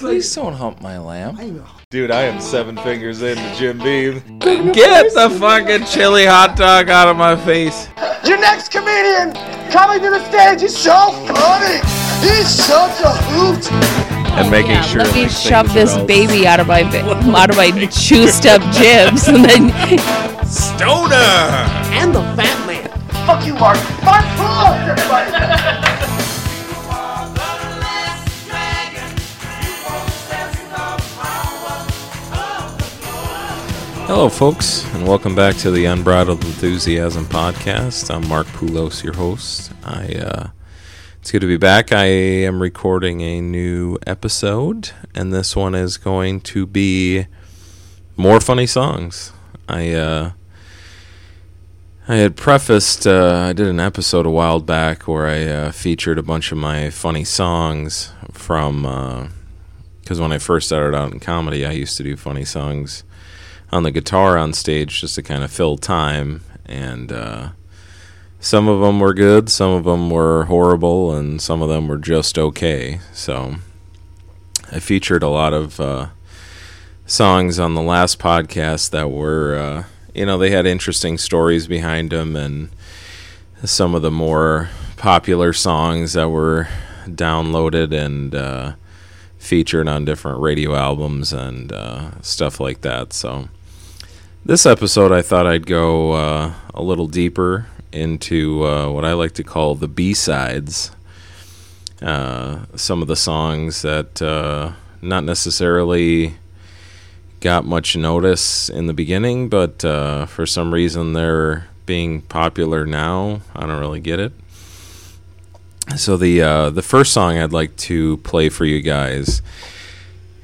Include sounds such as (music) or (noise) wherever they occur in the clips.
Please don't hump my lamb. Dude, I am seven fingers into Jim Beam. (laughs) Get the fucking chili hot dog out of my face. Your next comedian coming to the stage is so funny. He's such a hoot. And making Yeah, sure let me like, shove this are all- baby out of my out of my juiced up (laughs) jibs, and then Stoner! And the fat man. Fuck you, Mark. Mark, applause, everybody. (laughs) Hello, folks, and welcome back to the Unbridled Enthusiasm podcast. I'm Mark Poulos, your host. I uh, it's good to be back. I am recording a new episode, and this one is going to be more funny songs. I uh, I had prefaced. Uh, I did an episode a while back where I uh, featured a bunch of my funny songs from. Because when I first started out in comedy, I used to do funny songs on the guitar on stage just to kind of fill time. And uh, some of them were good, some of them were horrible, and some of them were just okay. So I featured a lot of uh, songs on the last podcast that were, uh, you know, they had interesting stories behind them, and some of the more popular songs that were downloaded and uh, featured on different radio albums and uh, stuff like that. So this episode, I thought I'd go uh, a little deeper into uh, what I like to call the B sides. Uh, some of the songs that uh, not necessarily got much notice in the beginning, but uh, for some reason they're being popular now. I don't really get it. So the uh, the first song I'd like to play for you guys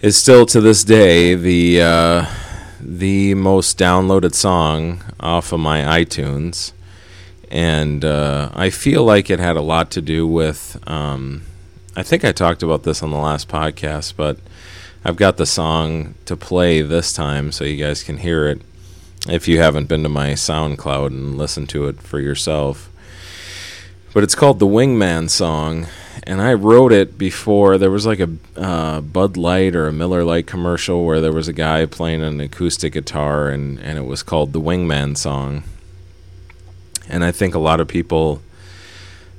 is still to this day the the most downloaded song off of my iTunes, and uh, I feel like it had a lot to do with. Um, I think I talked about this on the last podcast, but I've got the song to play this time so you guys can hear it. If you haven't been to my SoundCloud and listened to it for yourself, but it's called the Wingman song, and I wrote it before there was like a uh, Bud Light or a Miller Lite commercial where there was a guy playing an acoustic guitar, and and it was called the Wingman song. And I think a lot of people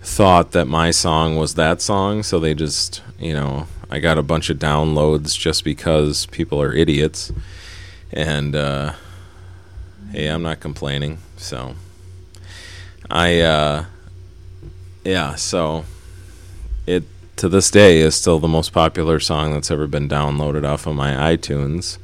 thought that my song was that song, so they just you know I got a bunch of downloads just because people are idiots, and uh, hey, I'm not complaining, so. I uh, yeah, so it to this day is still the most popular song that's ever been downloaded off of my iTunes.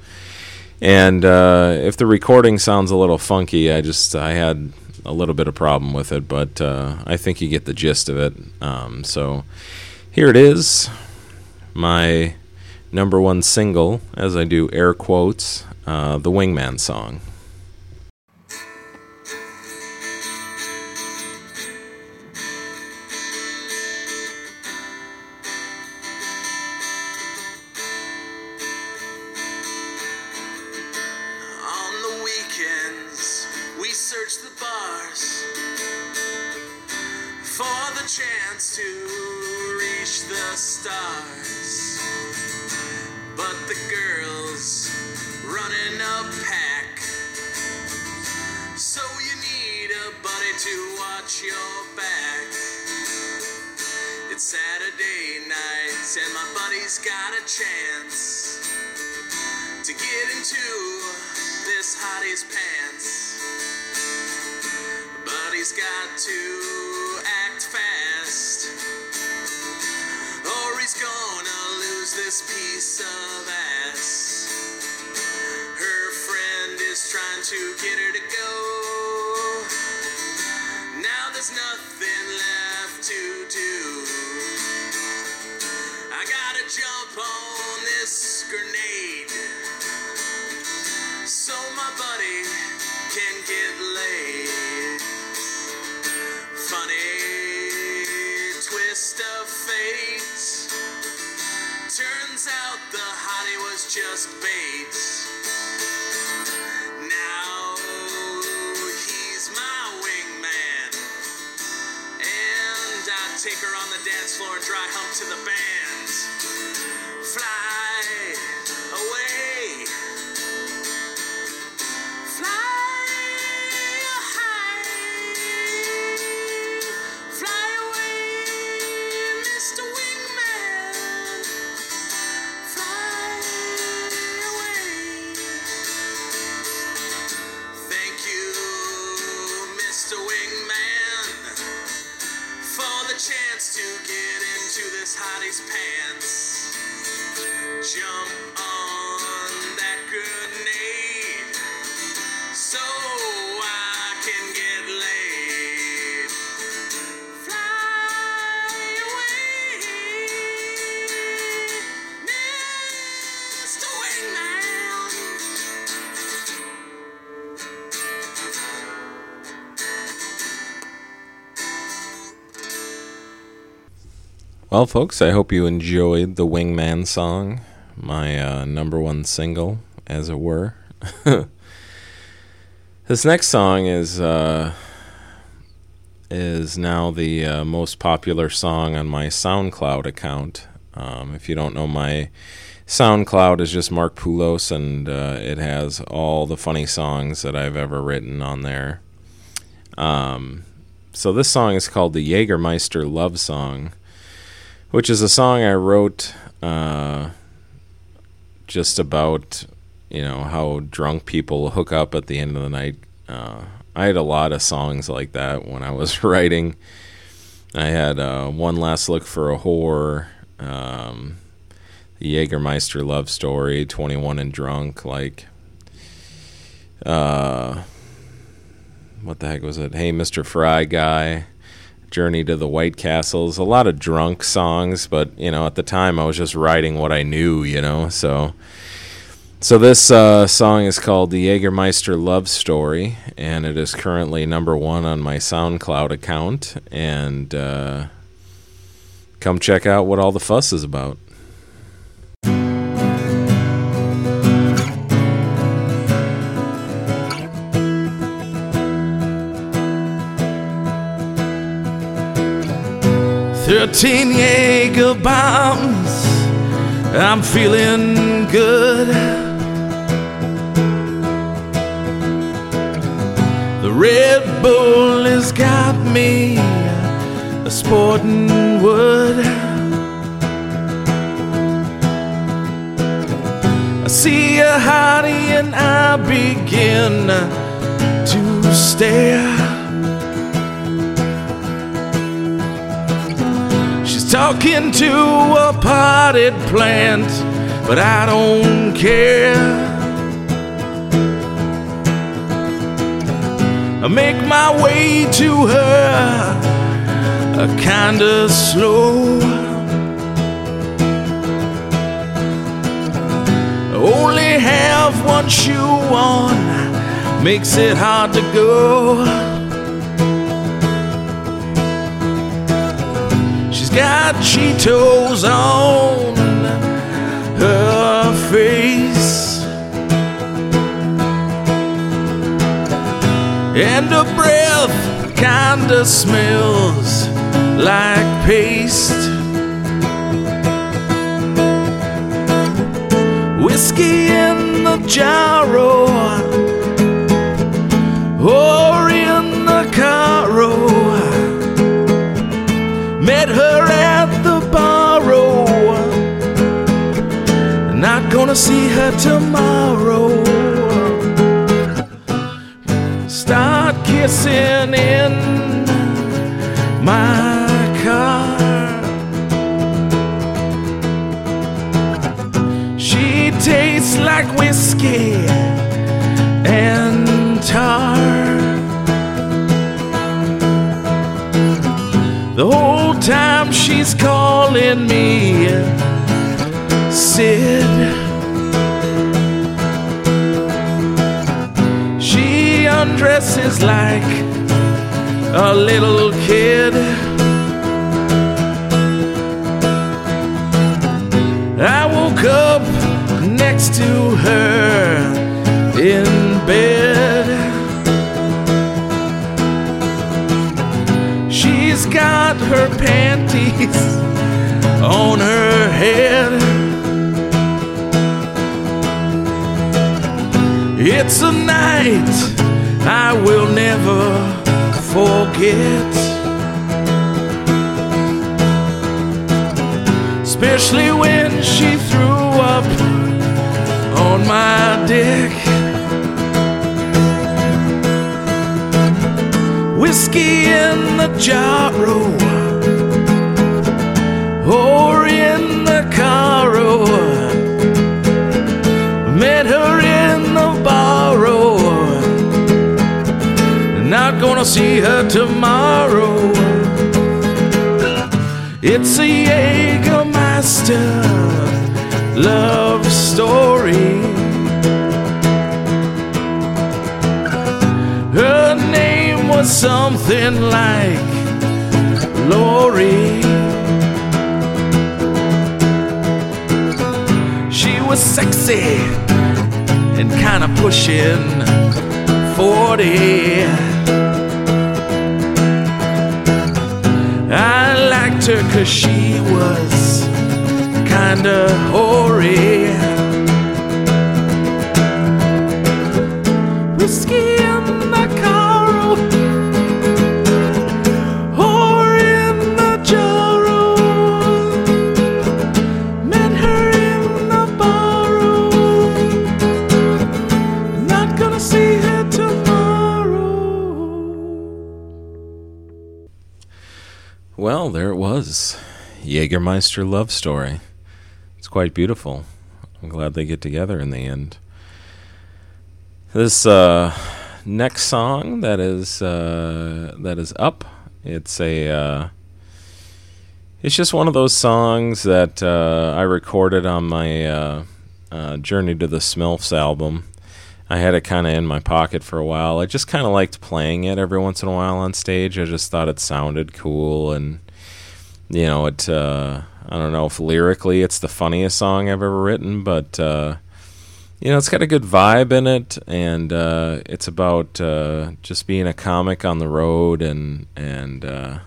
And uh, if the recording sounds a little funky, I just I had a little bit of problem with it, but uh, I think you get the gist of it. Um, so here it is, my number one single, as I do air quotes, uh, the Wingman song. Nothing left to do. I gotta jump on this grenade so my buddy can get laid. Funny twist of fate. Turns out the hottie was just bait. Take her on the dance floor and dry hump to the band. Well, folks, I hope you enjoyed the Wingman song, my uh, number one single, as it were. (laughs) this next song is uh, is now the uh, most popular song on my SoundCloud account. Um, if you don't know, my SoundCloud is just Mark Poulos, and uh, it has all the funny songs that I've ever written on there. Um, so this song is called the Jägermeister Love Song, which is a song I wrote uh, just about you know how drunk people hook up at the end of the night. Uh, I had a lot of songs like that when I was (laughs) writing. I had uh, one last look for a whore, um, the Jägermeister love story, Twenty One and Drunk, like. Uh, what the heck was it? Hey, Mr. Fry Guy, Journey to the White Castles. A lot of drunk songs, but you know, at the time I was just writing what I knew, you know. So, so this uh, song is called the Jägermeister Love Story, and it is currently number one on my SoundCloud account. And uh, come check out what all the fuss is about. Thirteen Jaeger bombs. I'm feeling good. The Red Bull has got me a sporting wood. I see a hottie and I begin to stare. Talking to a potted plant, but I don't care. I make my way to her, uh, kinda slow. Only have one shoe on, makes it hard to go. Got Cheetos on her face. And her breath kinda smells like paste. Whiskey in the jarro gonna see her tomorrow. Start kissing in my car. She tastes like whiskey and tar. The whole time she's calling me Sid. She undresses like a little kid. I woke up next to her in bed. She's got her panties on her head. It's a night I will never forget. Especially when she threw up on my dick. Whiskey in the jarro or I'll see her tomorrow. It's a Jägermeister love story. Her name was something like Lori. She was sexy and kind of pushing 40. I liked her cause she was kinda hoary. Whiskey Jägermeister love story. It's quite beautiful. I'm glad they get together in the end. This uh, next song that is uh, that is up. It's a uh, it's just one of those songs that uh, I recorded on my uh, uh, Journey to the Smilfs album. I had it kind of in my pocket for a while. I just kind of liked playing it every once in a while on stage. I just thought it sounded cool, and you know, it. Uh, I don't know if lyrically it's the funniest song I've ever written, but uh, you know, it's got a good vibe in it, and uh, it's about uh, just being a comic on the road, and and uh,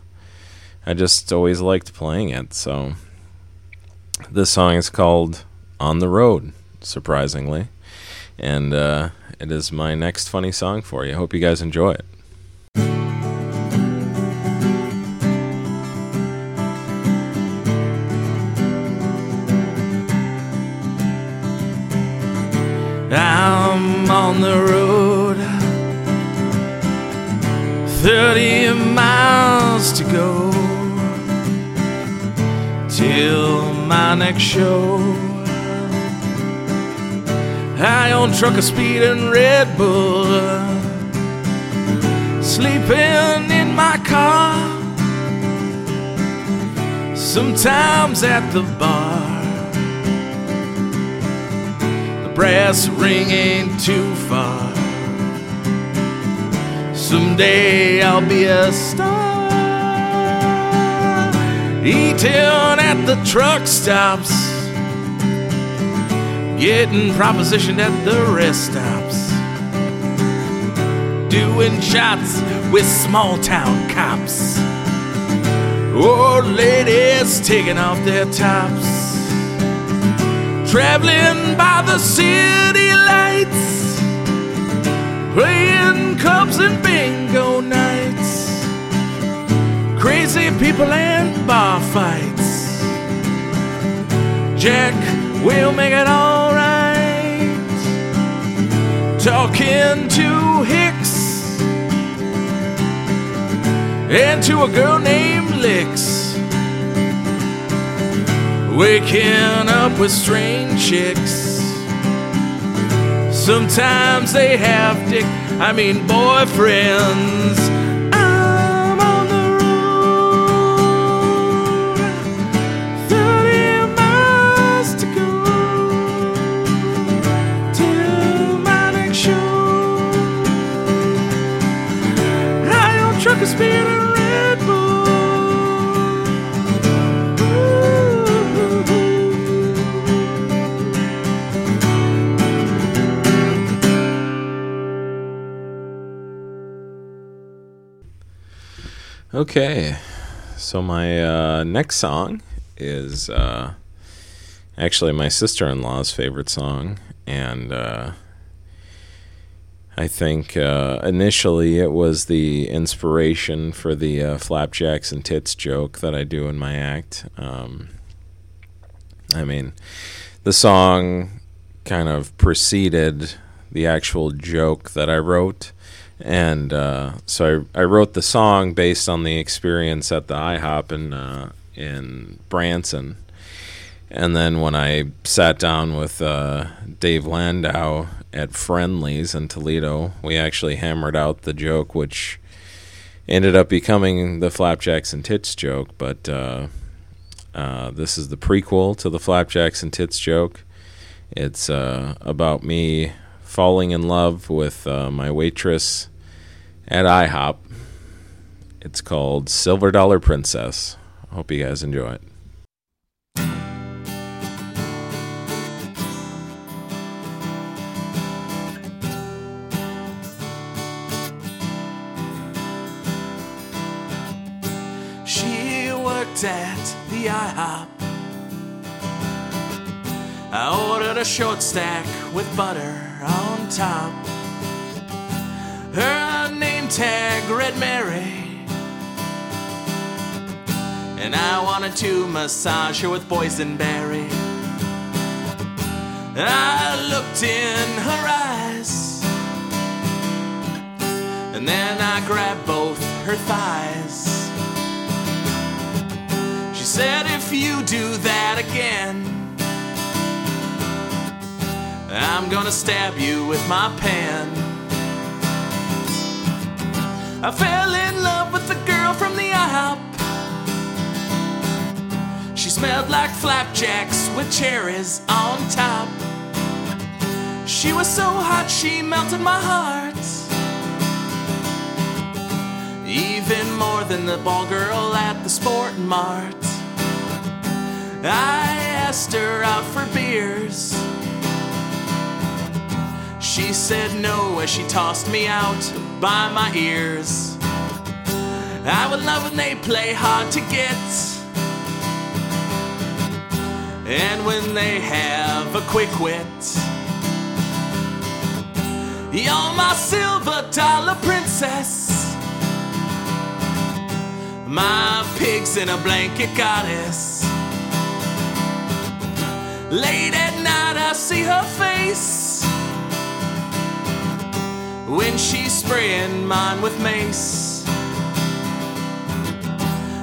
I just always liked playing it. So this song is called "On the Road," surprisingly, and uh, it is my next funny song for you. Hope you guys enjoy it. On the road, 30 miles to go till my next show. I own trucker speed and Red Bull, sleeping in my car, sometimes at the bar brass ring ain't too far. Someday I'll be a star. Eating at the truck stops. Getting propositioned at the rest stops. Doing shots with small town cops. Old ladies taking off their tops traveling by the city lights, playing clubs and bingo nights, crazy people and bar fights. Jack, we'll make it alright. Talking to Hicks and to a girl named Licks. Waking up with strange chicks. Sometimes they have dick, I mean boyfriends. I'm on the road, 30 miles to go till my next show. I own trucker speed and Okay, so my uh, next song is uh, actually my sister in law's favorite song, and uh, I think uh, initially it was the inspiration for the uh, flapjacks and tits joke that I do in my act. Um, I mean, the song kind of preceded the actual joke that I wrote. And uh, so I, I wrote the song based on the experience at the IHOP in, uh, in Branson. And then when I sat down with uh, Dave Landau at Friendlies in Toledo, we actually hammered out the joke, which ended up becoming the Flapjacks and Tits joke. But uh, uh, this is the prequel to the Flapjacks and Tits joke. It's uh, about me falling in love with uh, my waitress at IHOP. It's called Silver Dollar Princess. Hope you guys enjoy it. She worked at the IHOP. I ordered a short stack with butter on top. Her name tag read Mary. And I wanted to massage her with boysenberry. I looked in her eyes. And then I grabbed both her thighs. I'm gonna stab you with my pen. I fell in love with the girl from the IHOP. She smelled like flapjacks with cherries on top. She was so hot, she melted my heart. Even more than the ball girl at the Sport Mart. I asked her out for beers. She said no as she tossed me out by my ears. I would love when they play hard to get. And when they have a quick wit. You're my silver dollar princess. My pigs in a blanket goddess. Late at night, I see her face when she's spraying mine with mace.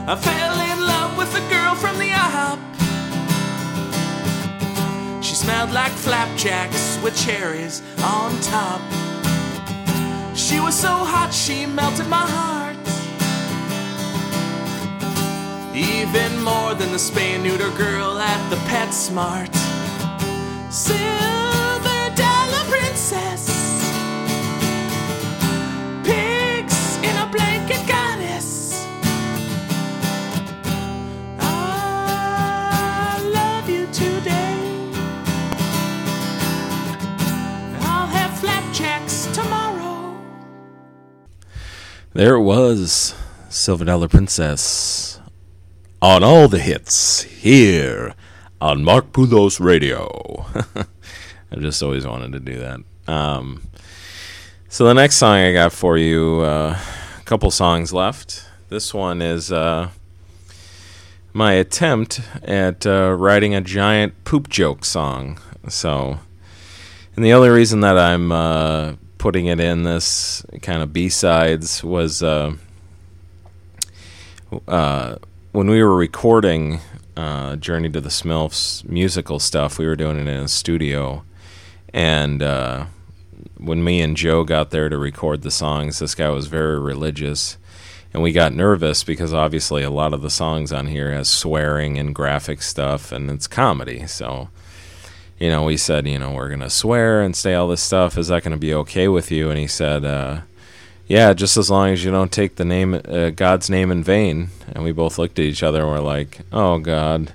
I fell in love with a girl from the IHOP. She smelled like flapjacks with cherries on top. She was so hot, she melted my heart. Even more than the spay neuter girl at the PetSmart. Silver There it was, Silver Dollar Princess. On all the hits here on Mark Poulos Radio. (laughs) I just always wanted to do that. Um, so the next song I got for you, uh, a couple songs left. This one is uh, my attempt at uh, writing a giant poop joke song. So, and the only reason that I'm uh, putting it in this kind of B sides was uh, uh, when we were recording uh, Journey to the Smilfs musical stuff. We were doing it in a studio, and uh, when me and Joe got there to record the songs, this guy was very religious. And we got nervous because obviously a lot of the songs on here has swearing and graphic stuff, and it's comedy. So, you know, we said, you know, we're going to swear and say all this stuff. Is that going to be okay with you? And he said, uh, yeah, just as long as you don't take the name, uh, God's name in vain. And we both looked at each other and we're like, oh, God.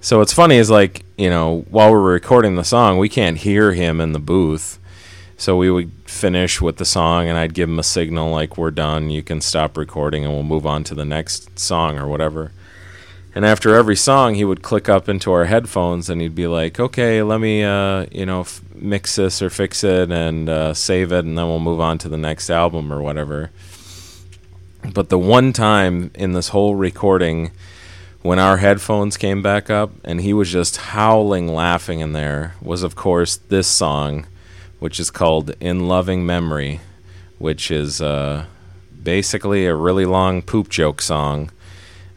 So what's funny is like, you know, while we're recording the song, we can't hear him in the booth. So we would finish with the song and I'd give him a signal like, we're done, you can stop recording and we'll move on to the next song or whatever. And after every song, he would click up into our headphones and he'd be like, "Okay, let me, uh, you know, f- mix this or fix it and uh, save it, and then we'll move on to the next album or whatever." But the one time in this whole recording, when our headphones came back up and he was just howling, laughing in there, was of course this song, which is called "In Loving Memory," which is uh, basically a really long poop joke song.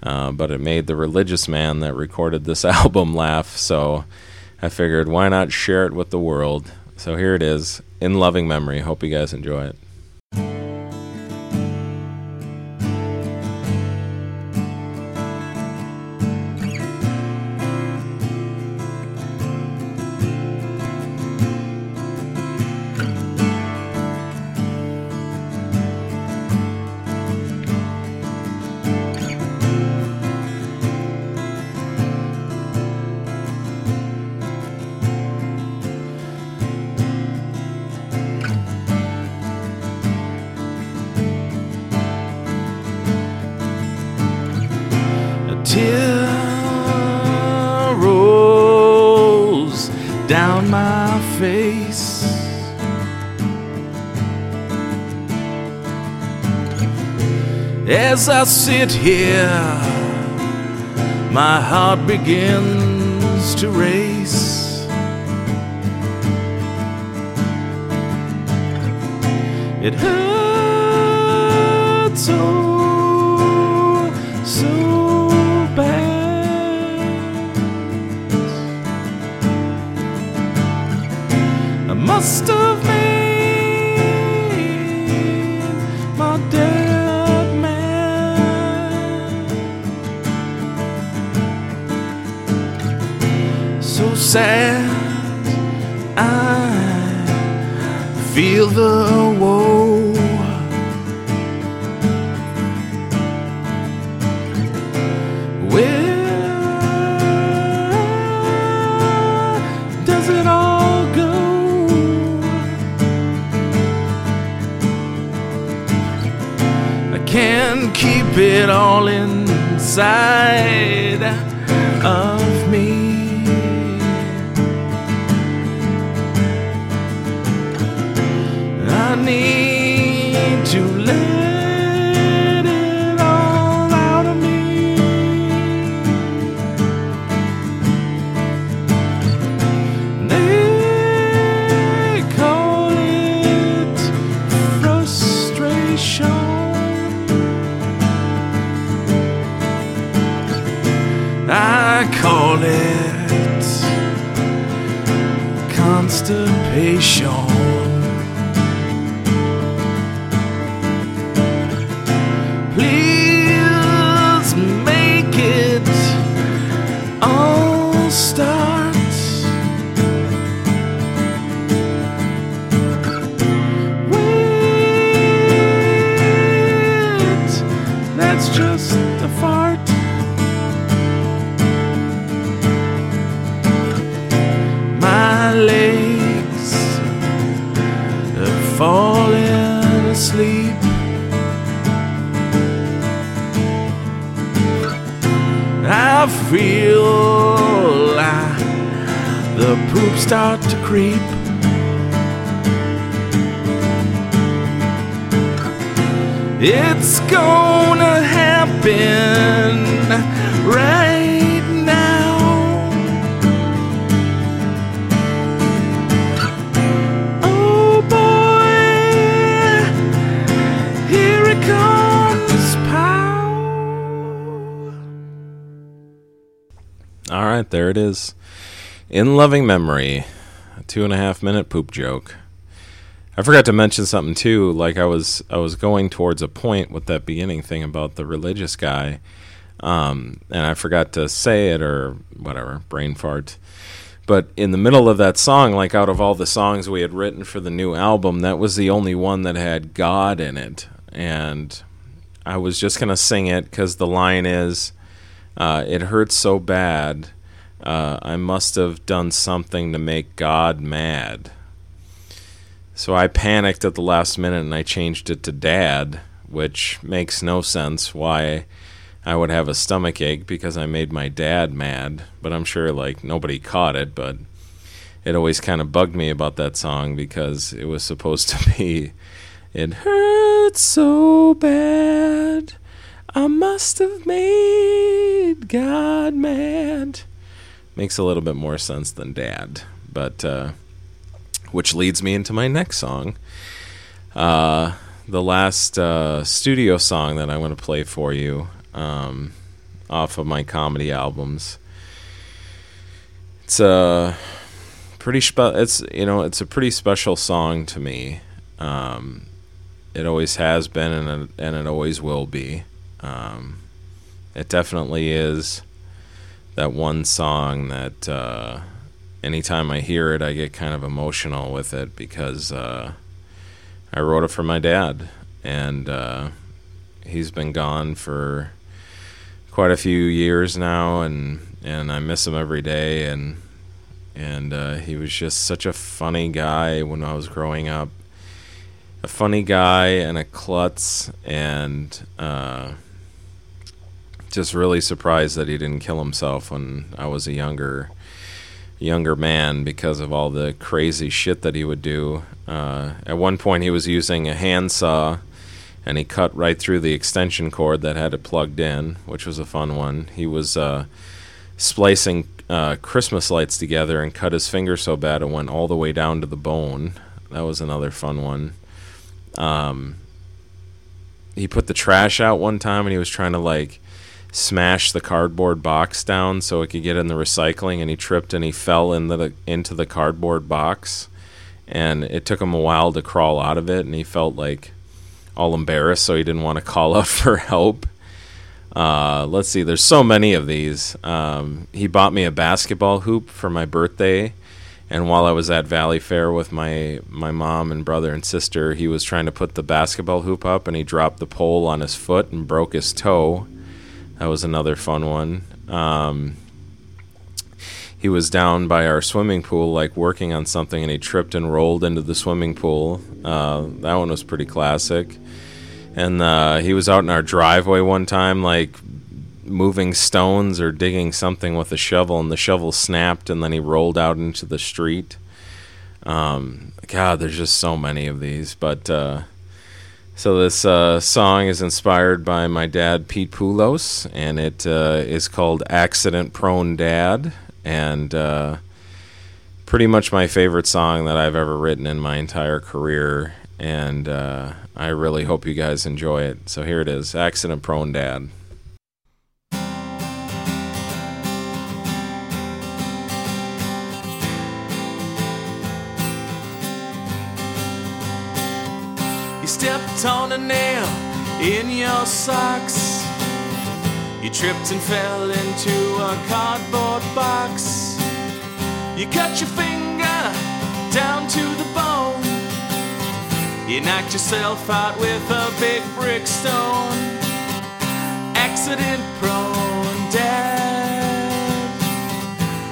Uh, but it made the religious man that recorded this (laughs) album laugh, so I figured why not share it with the world. So here it is, in loving memory. Hope you guys enjoy it. As I sit here, my heart begins to race. It hurts sad. I feel the creep. It's gonna happen right now. Oh boy, here it comes, pow. All right, there it is. In loving memory, two and a half minute poop joke. I forgot to mention something too. Like I was, I was going towards a point with that beginning thing about the religious guy, um, and I forgot to say it or whatever, brain fart. But in the middle of that song, like out of all the songs we had written for the new album, that was the only one that had God in it, and I was just gonna sing it because the line is, uh, "It hurts so bad." Uh, I must have done something to make God mad. So I panicked at the last minute and I changed it to Dad, which makes no sense why I would have a stomach ache because I made my dad mad. But I'm sure like nobody caught it, but it always kind of bugged me about that song because it was supposed to (laughs) be It hurts so bad. I must have made God mad makes a little bit more sense than dad but uh, which leads me into my next song. Uh, the last uh, studio song that i want to play for you um, off of my comedy albums. It's a pretty spe- it's you know it's a pretty special song to me. Um, it always has been and it, and it always will be. Um, it definitely is that one song that uh, anytime I hear it, I get kind of emotional with it because uh, I wrote it for my dad, and uh, he's been gone for quite a few years now, and and I miss him every day, and and uh, he was just such a funny guy when I was growing up, a funny guy and a klutz, and uh, just really surprised that he didn't kill himself when I was a younger younger man because of all the crazy shit that he would do. Uh, at one point, he was using a handsaw and he cut right through the extension cord that had it plugged in, which was a fun one. He was uh, splicing uh, Christmas lights together and cut his finger so bad it went all the way down to the bone. That was another fun one. Um, he put the trash out one time and he was trying to like smash the cardboard box down so it could get in the recycling and he tripped and he fell in the into the cardboard box. And it took him a while to crawl out of it and he felt like all embarrassed so he didn't want to call (laughs) out for help. Uh, let's see there's so many of these. Um, he bought me a basketball hoop for my birthday and while I was at Valleyfair with my my mom and brother and sister, he was trying to put the basketball hoop up, and he dropped the pole on his foot and broke his toe. That was another fun one. Um, he was down by our swimming pool, like working on something, and he tripped and rolled into the swimming pool. Uh, that one was pretty classic. And uh, he was out in our driveway one time, like moving stones or digging something with a shovel, and the shovel snapped, and then he rolled out into the street. Um, God, there's just so many of these. But uh, so this uh, song is inspired by my dad, Pete Poulos, and it uh, is called "Accident Prone Dad," and uh, pretty much my favorite song that I've ever written in my entire career. And uh, I really hope you guys enjoy it. So here it is, "Accident Prone Dad." Stepped on a nail in your socks. You tripped and fell into a cardboard box. You cut your finger down to the bone. You knocked yourself out with a big brick stone. Accident prone dad.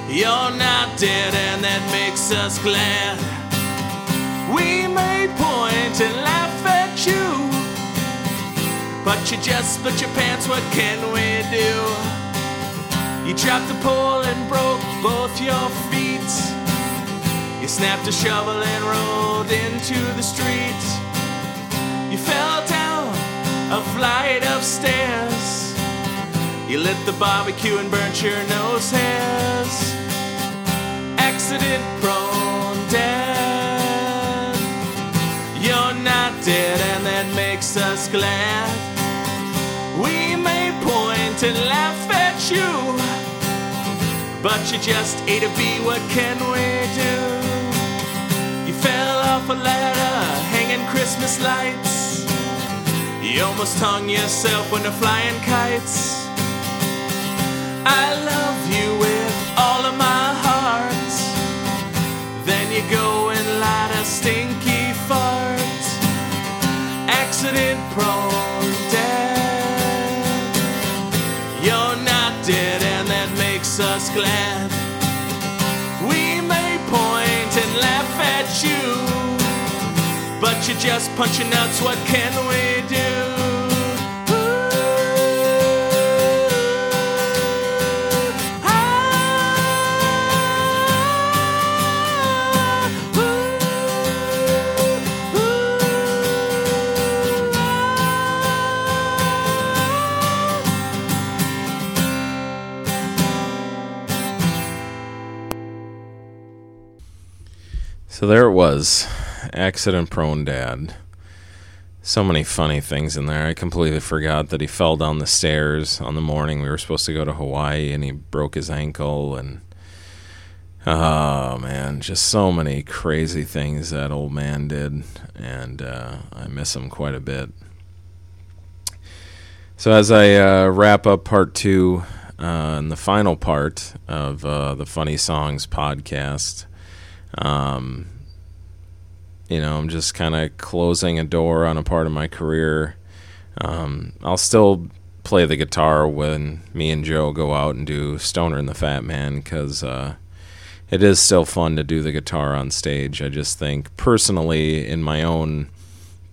You're not dead, and that makes us glad. We may point and laugh at you, but you just split your pants. What can we do? You dropped the pole and broke both your feet. You snapped a shovel and rolled into the street. You fell down a flight of stairs. You lit the barbecue and burnt your nose hairs. Accident prone and that makes us glad. We may point and laugh at you, but you just a bee. What can we do? You fell off a ladder hanging Christmas lights. You almost hung yourself when you're flying kites. I love you with all of my heart. Then you go Accident prone dad. You're not dead, and that makes us glad. We may point and laugh at you, but you're just punching nuts. What can we do? So there it was, accident prone dad. So many funny things in there. I completely forgot that he fell down the stairs on the morning we were supposed to go to Hawaii and he broke his ankle and oh man, just so many crazy things that old man did and uh, I miss him quite a bit. So as I uh, wrap up part two uh, and the final part of uh, the Funny Songs podcast, um, you know, I'm just kind of closing a door on a part of my career. Um, I'll still play the guitar when me and Joe go out and do Stoner and the Fat Man because uh, it is still fun to do the guitar on stage. I just think personally, in my own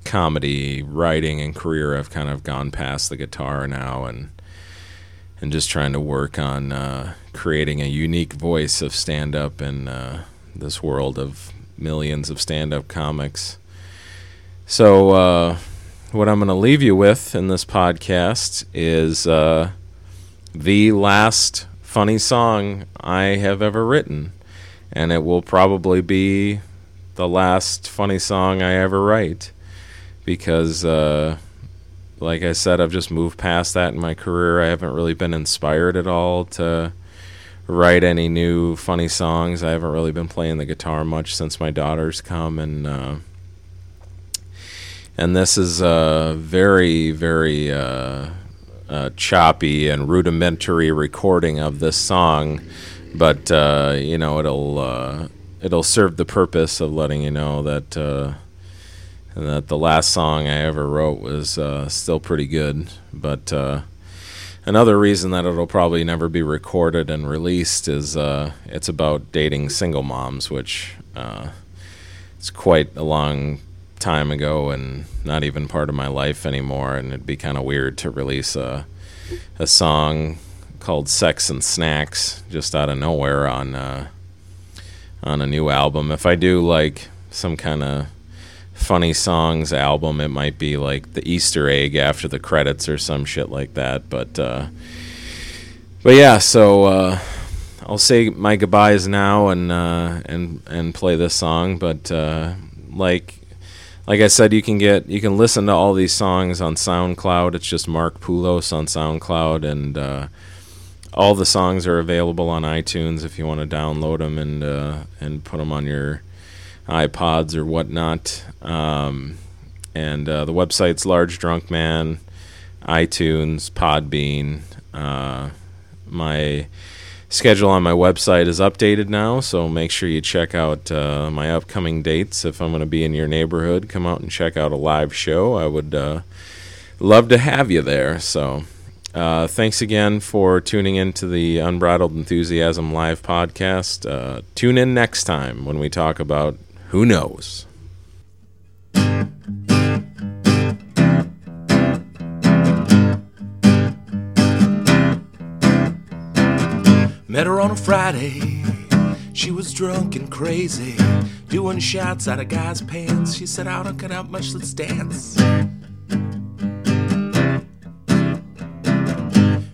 comedy writing and career, I've kind of gone past the guitar now and and just trying to work on uh, creating a unique voice of stand up and. uh, this world of millions of stand up comics. So, uh, what I'm going to leave you with in this podcast is uh, the last funny song I have ever written. And it will probably be the last funny song I ever write because, uh, like I said, I've just moved past that in my career. I haven't really been inspired at all to write any new funny songs. I haven't really been playing the guitar much since my daughter's come, and uh, and this is a very very uh, uh, choppy and rudimentary recording of this song, but uh, you know it'll uh, it'll serve the purpose of letting you know that uh, that the last song I ever wrote was uh, still pretty good, but. Another reason that it'll probably never be recorded and released is uh, it's about dating single moms, which uh, it's quite a long time ago and not even part of my life anymore. And it'd be kind of weird to release a a song called "Sex and Snacks" just out of nowhere on uh, on a new album. If I do like some kind of funny songs album. It might be like the Easter egg after the credits or some shit like that. But uh, but yeah, so uh, I'll say my goodbyes now and uh, and and play this song. But uh, like like I said, you can get you can listen to all these songs on SoundCloud. It's just Mark Poulos on SoundCloud and. Uh, all the songs are available on iTunes if you want to download them and uh, and put them on your iPods or whatnot. Um, and uh, the website's Large Drunk Man, iTunes, Podbean. Uh, my schedule on my website is updated now, so make sure you check out uh, my upcoming dates. If I'm going to be in your neighborhood, come out and check out a live show. I would uh, love to have you there. So. Uh, thanks again for tuning in to the Unbridled Enthusiasm live podcast. Uh, tune in next time when we talk about who knows. Met her on a Friday. She was drunk and crazy, doing shots out of guys' pants. She said, I don't cut out much, let's dance.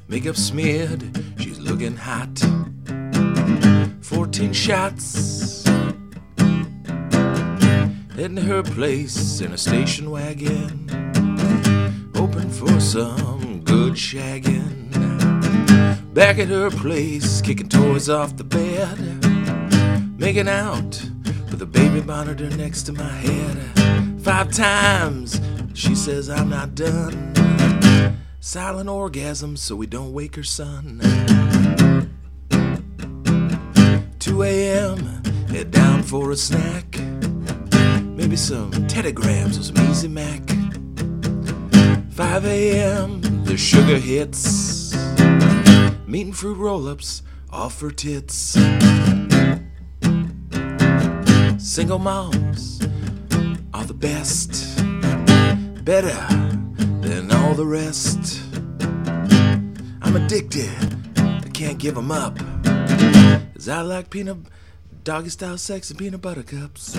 Makeup smeared, she's looking hot. 14 shots. To her place in a station wagon. Hoping for some good shagging. Back at her place, kicking toys off the bed. Making out with a baby monitor next to my head. Five times, she says I'm not done. Silent orgasm so we don't wake her son. 2 a.m., head down for a snack. Maybe some Teddy Grahams or some Easy Mac. 5 a.m., the sugar hits. Meat and fruit roll ups off her tits. Single moms are the best, better than all the rest. I'm addicted, I can't give them up. Cause I like peanut doggy style sex and peanut butter cups.